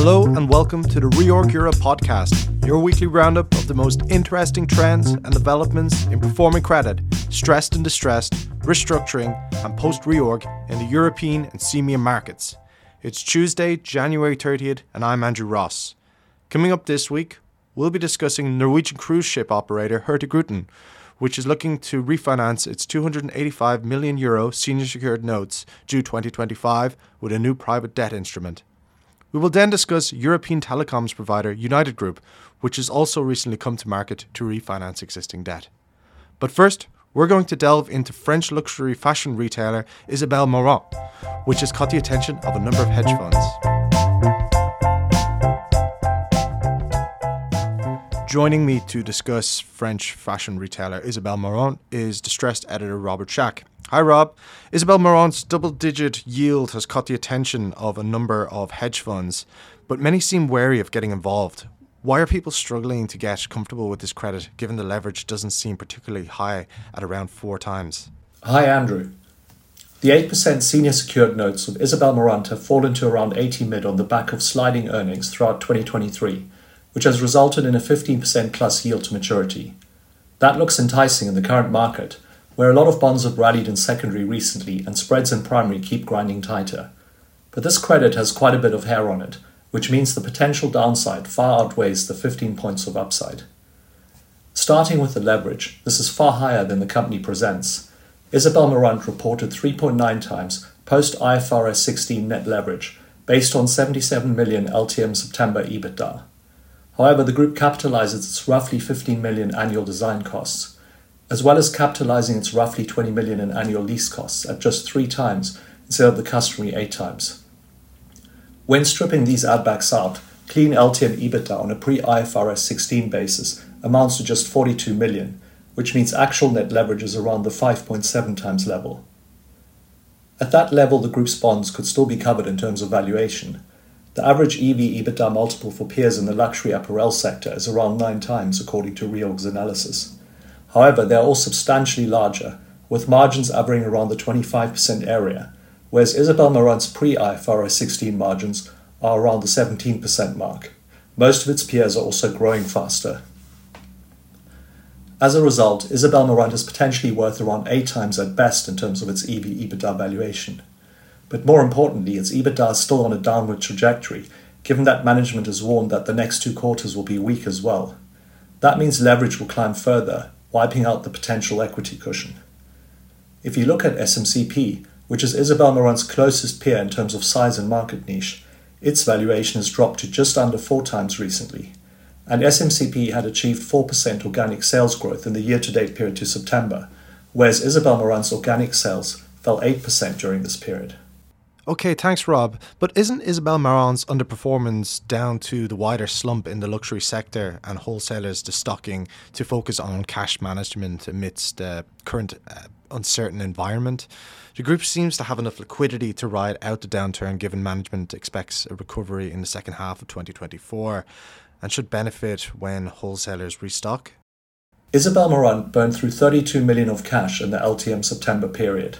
Hello and welcome to the Reorg Europe podcast, your weekly roundup of the most interesting trends and developments in performing credit, stressed and distressed, restructuring, and post reorg in the European and CEEMEA markets. It's Tuesday, January 30th, and I'm Andrew Ross. Coming up this week, we'll be discussing Norwegian cruise ship operator Hurtigruten, which is looking to refinance its 285 million euro senior secured notes due 2025 with a new private debt instrument. We will then discuss European telecoms provider United Group, which has also recently come to market to refinance existing debt. But first, we're going to delve into French luxury fashion retailer Isabel Marant, which has caught the attention of a number of hedge funds. Joining me to discuss French fashion retailer Isabel Marant is distressed editor Robert Shack. Hi, Rob. Isabel Marant's double digit yield has caught the attention of a number of hedge funds, but many seem wary of getting involved. Why are people struggling to get comfortable with this credit given the leverage doesn't seem particularly high at around four times? Hi, Andrew. The 8% senior secured notes of Isabel Marant have fallen to around 80 mid on the back of sliding earnings throughout 2023, which has resulted in a 15% plus yield to maturity. That looks enticing in the current market where a lot of bonds have rallied in secondary recently and spreads in primary keep grinding tighter. But this credit has quite a bit of hair on it, which means the potential downside far outweighs the 15 points of upside. Starting with the leverage, this is far higher than the company presents. Isabel Marant reported 3.9 times post IFRS 16 net leverage based on 77 million LTM September EBITDA. However, the group capitalizes its roughly 15 million annual design costs as well as capitalizing its roughly 20 million in annual lease costs at just three times instead of the customary eight times. When stripping these addbacks out, clean LTM EBITDA on a pre IFRS 16 basis amounts to just 42 million, which means actual net leverage is around the 5.7 times level. At that level, the group's bonds could still be covered in terms of valuation. The average EV EBITDA multiple for peers in the luxury apparel sector is around 9 times, according to Reorg's analysis. However, they are all substantially larger, with margins averaging around the 25% area, whereas Isabel Marant's pre IFRS 16 margins are around the 17% mark. Most of its peers are also growing faster. As a result, Isabel Marant is potentially worth around 8 times at best in terms of its EV EBITDA valuation. But more importantly, its EBITDA is still on a downward trajectory, given that management has warned that the next two quarters will be weak as well. That means leverage will climb further, wiping out the potential equity cushion. If you look at SMCP, which is Isabel Marant's closest peer in terms of size and market niche, its valuation has dropped to just under four times recently, and SMCP had achieved 4% organic sales growth in the year to date period to September, whereas Isabel Marant's organic sales fell 8% during this period. Okay, thanks, Rob. But isn't Isabel Marant's underperformance down to the wider slump in the luxury sector and wholesalers destocking to focus on cash management amidst the current uh, uncertain environment? The group seems to have enough liquidity to ride out the downturn given management expects a recovery in the second half of 2024 and should benefit when wholesalers restock. Isabel Marant burned through 32 million of cash in the LTM September period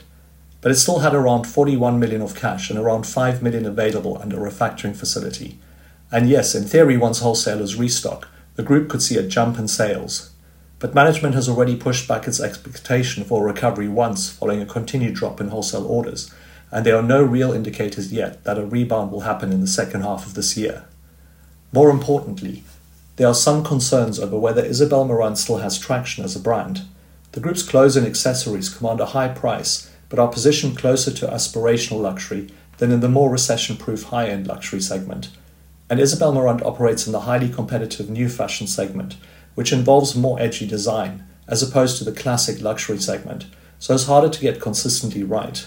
but it still had around 41 million of cash and around 5 million available under a factoring facility. And yes, in theory, once wholesalers restock, the group could see a jump in sales. But management has already pushed back its expectation for recovery once following a continued drop in wholesale orders, and there are no real indicators yet that a rebound will happen in the second half of this year. More importantly, there are some concerns over whether Isabel Marant still has traction as a brand. The group's clothes and accessories command a high price but are positioned closer to aspirational luxury than in the more recession proof high end luxury segment. And Isabel Marant operates in the highly competitive new fashion segment, which involves more edgy design, as opposed to the classic luxury segment, so it's harder to get consistently right.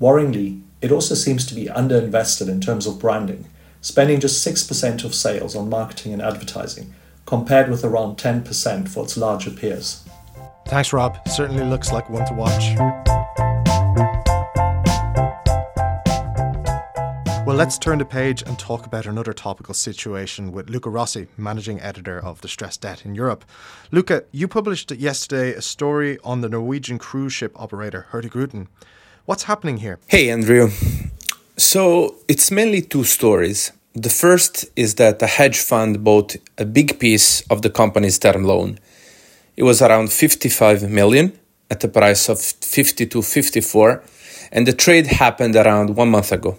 Worryingly, it also seems to be underinvested in terms of branding, spending just 6% of sales on marketing and advertising, compared with around 10% for its larger peers. Thanks, Rob. Certainly looks like one to watch. Well, let's turn the page and talk about another topical situation with Luca Rossi, managing editor of The Stress Debt in Europe. Luca, you published yesterday a story on the Norwegian cruise ship operator Hurtigruten. What's happening here? Hey, Andrew. So it's mainly two stories. The first is that a hedge fund bought a big piece of the company's term loan. It was around 55 million at a price of 50 to 54, and the trade happened around one month ago.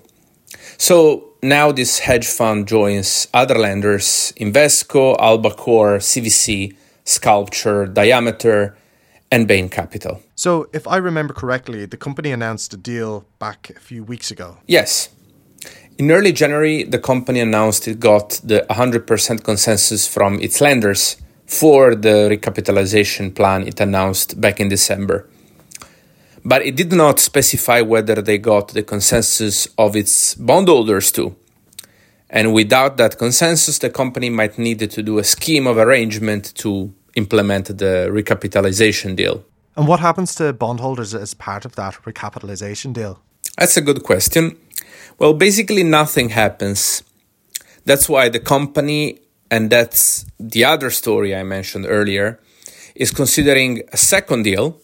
So now this hedge fund joins other lenders Invesco, Albacore, CVC, Sculptor, Diameter, and Bain Capital. So, if I remember correctly, the company announced a deal back a few weeks ago. Yes. In early January, the company announced it got the 100% consensus from its lenders for the recapitalization plan it announced back in December. But it did not specify whether they got the consensus of its bondholders too. And without that consensus, the company might need to do a scheme of arrangement to implement the recapitalization deal. And what happens to bondholders as part of that recapitalization deal? That's a good question. Well, basically, nothing happens. That's why the company, and that's the other story I mentioned earlier, is considering a second deal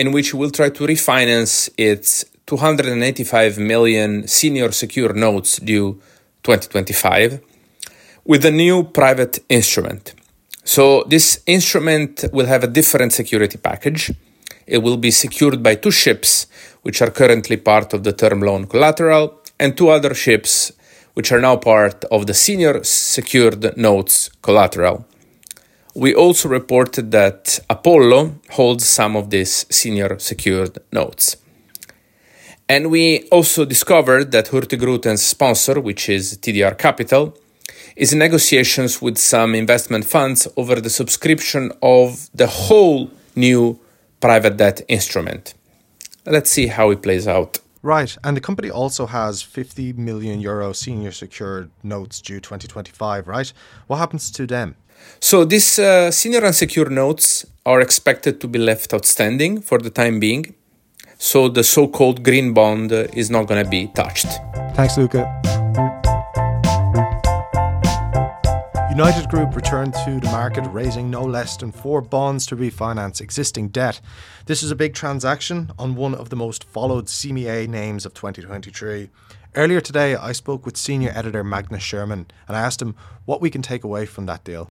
in which it will try to refinance its 285 million senior secured notes due 2025 with a new private instrument. So, this instrument will have a different security package. It will be secured by two ships, which are currently part of the term loan collateral, and two other ships, which are now part of the senior secured notes collateral. We also reported that Apollo holds some of these senior secured notes. And we also discovered that Hurtigrutens sponsor, which is TDR Capital, is in negotiations with some investment funds over the subscription of the whole new private debt instrument. Let's see how it plays out. Right, and the company also has 50 million euro senior secured notes due 2025, right? What happens to them? So these uh, senior unsecured notes are expected to be left outstanding for the time being. So the so-called green bond is not going to be touched. Thanks, Luca. United Group returned to the market, raising no less than four bonds to refinance existing debt. This is a big transaction on one of the most followed CEEMEA names of 2023. Earlier today, I spoke with senior editor Magnus Sherman and I asked him what we can take away from that deal.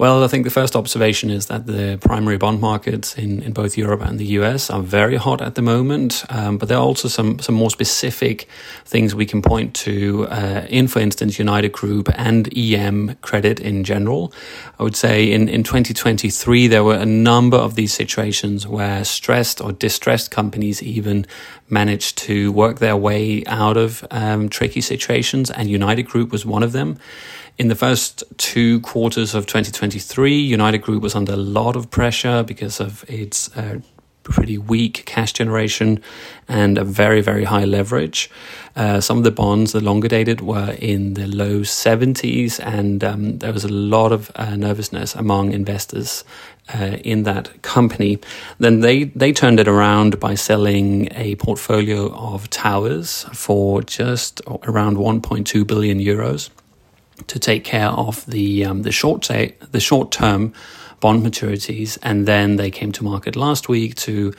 Well, I think the first observation is that the primary bond markets in, in both Europe and the US are very hot at the moment. Um, but there are also some, some more specific things we can point to uh, in, for instance, United Group and EM credit in general. I would say in, in 2023, there were a number of these situations where stressed or distressed companies even managed to work their way out of um, tricky situations, and United Group was one of them. In the first two quarters of 2023, United Group was under a lot of pressure because of its uh, pretty weak cash generation and a very, very high leverage. Uh, some of the bonds, the longer dated, were in the low 70s, and um, there was a lot of uh, nervousness among investors uh, in that company. Then they, they turned it around by selling a portfolio of towers for just around 1.2 billion euros to take care of the um, the short say, the short term bond maturities, and then they came to market last week to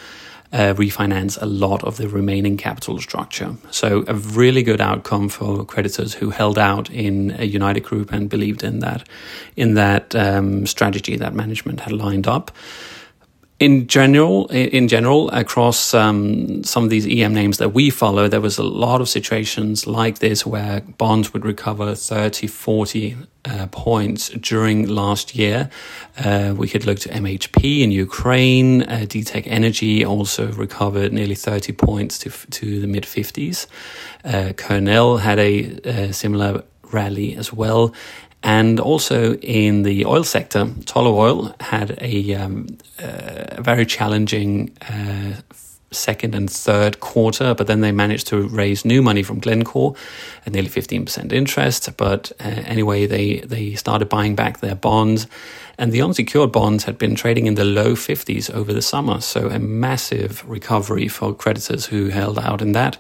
uh, refinance a lot of the remaining capital structure. So a really good outcome for creditors who held out in a United Group and believed in that in that um, strategy that management had lined up in general, in general, across um, some of these EM names that we follow, there was a lot of situations like this where bonds would recover 30, 40 uh, points during last year. Uh, we could look to MHP in Ukraine. Uh, DTEK Energy also recovered nearly 30 points to, to the mid 50s. Uh, Kernel had a, a similar rally as well. And also in the oil sector, Tullow Oil had a, um, a very challenging uh, second and third quarter, but then they managed to raise new money from Glencore at nearly 15% interest. But uh, anyway, they, they started buying back their bonds. And the unsecured bonds had been trading in the low 50s over the summer. So a massive recovery for creditors who held out in that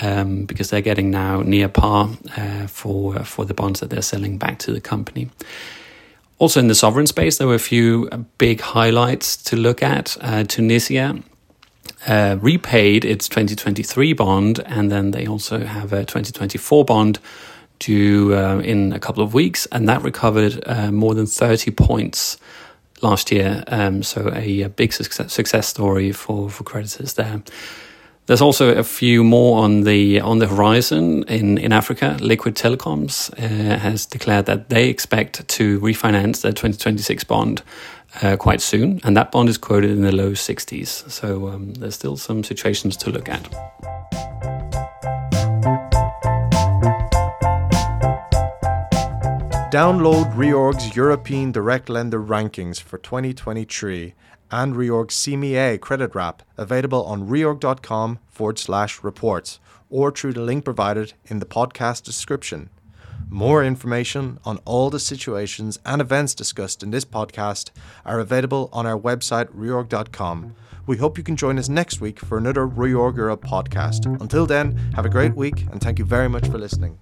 um, because they're getting now near par uh, for for the bonds that they're selling back to the company. Also in the sovereign space, there were a few big highlights to look at. Uh, Tunisia uh, repaid its 2023 bond, and then they also have a 2024 bond due uh, in a couple of weeks, and that recovered uh, more than 30 points last year. Um, so a, a, big success, success story for, for creditors there. There's also a few more on the on the horizon in, in Africa. Liquid Telecoms uh, has declared that they expect to refinance their 2026 bond uh, quite soon, and that bond is quoted in the low 60s. So um, there's still some situations to look at. Download Reorg's European Direct Lender Rankings for 2023 and Reorg's CEEMEA credit wrap available on reorg.com forward slash reports or through the link provided in the podcast description. More information on all the situations and events discussed in this podcast are available on our website reorg.com. We hope you can join us next week for another Reorg Europe podcast. Until then, have a great week and thank you very much for listening.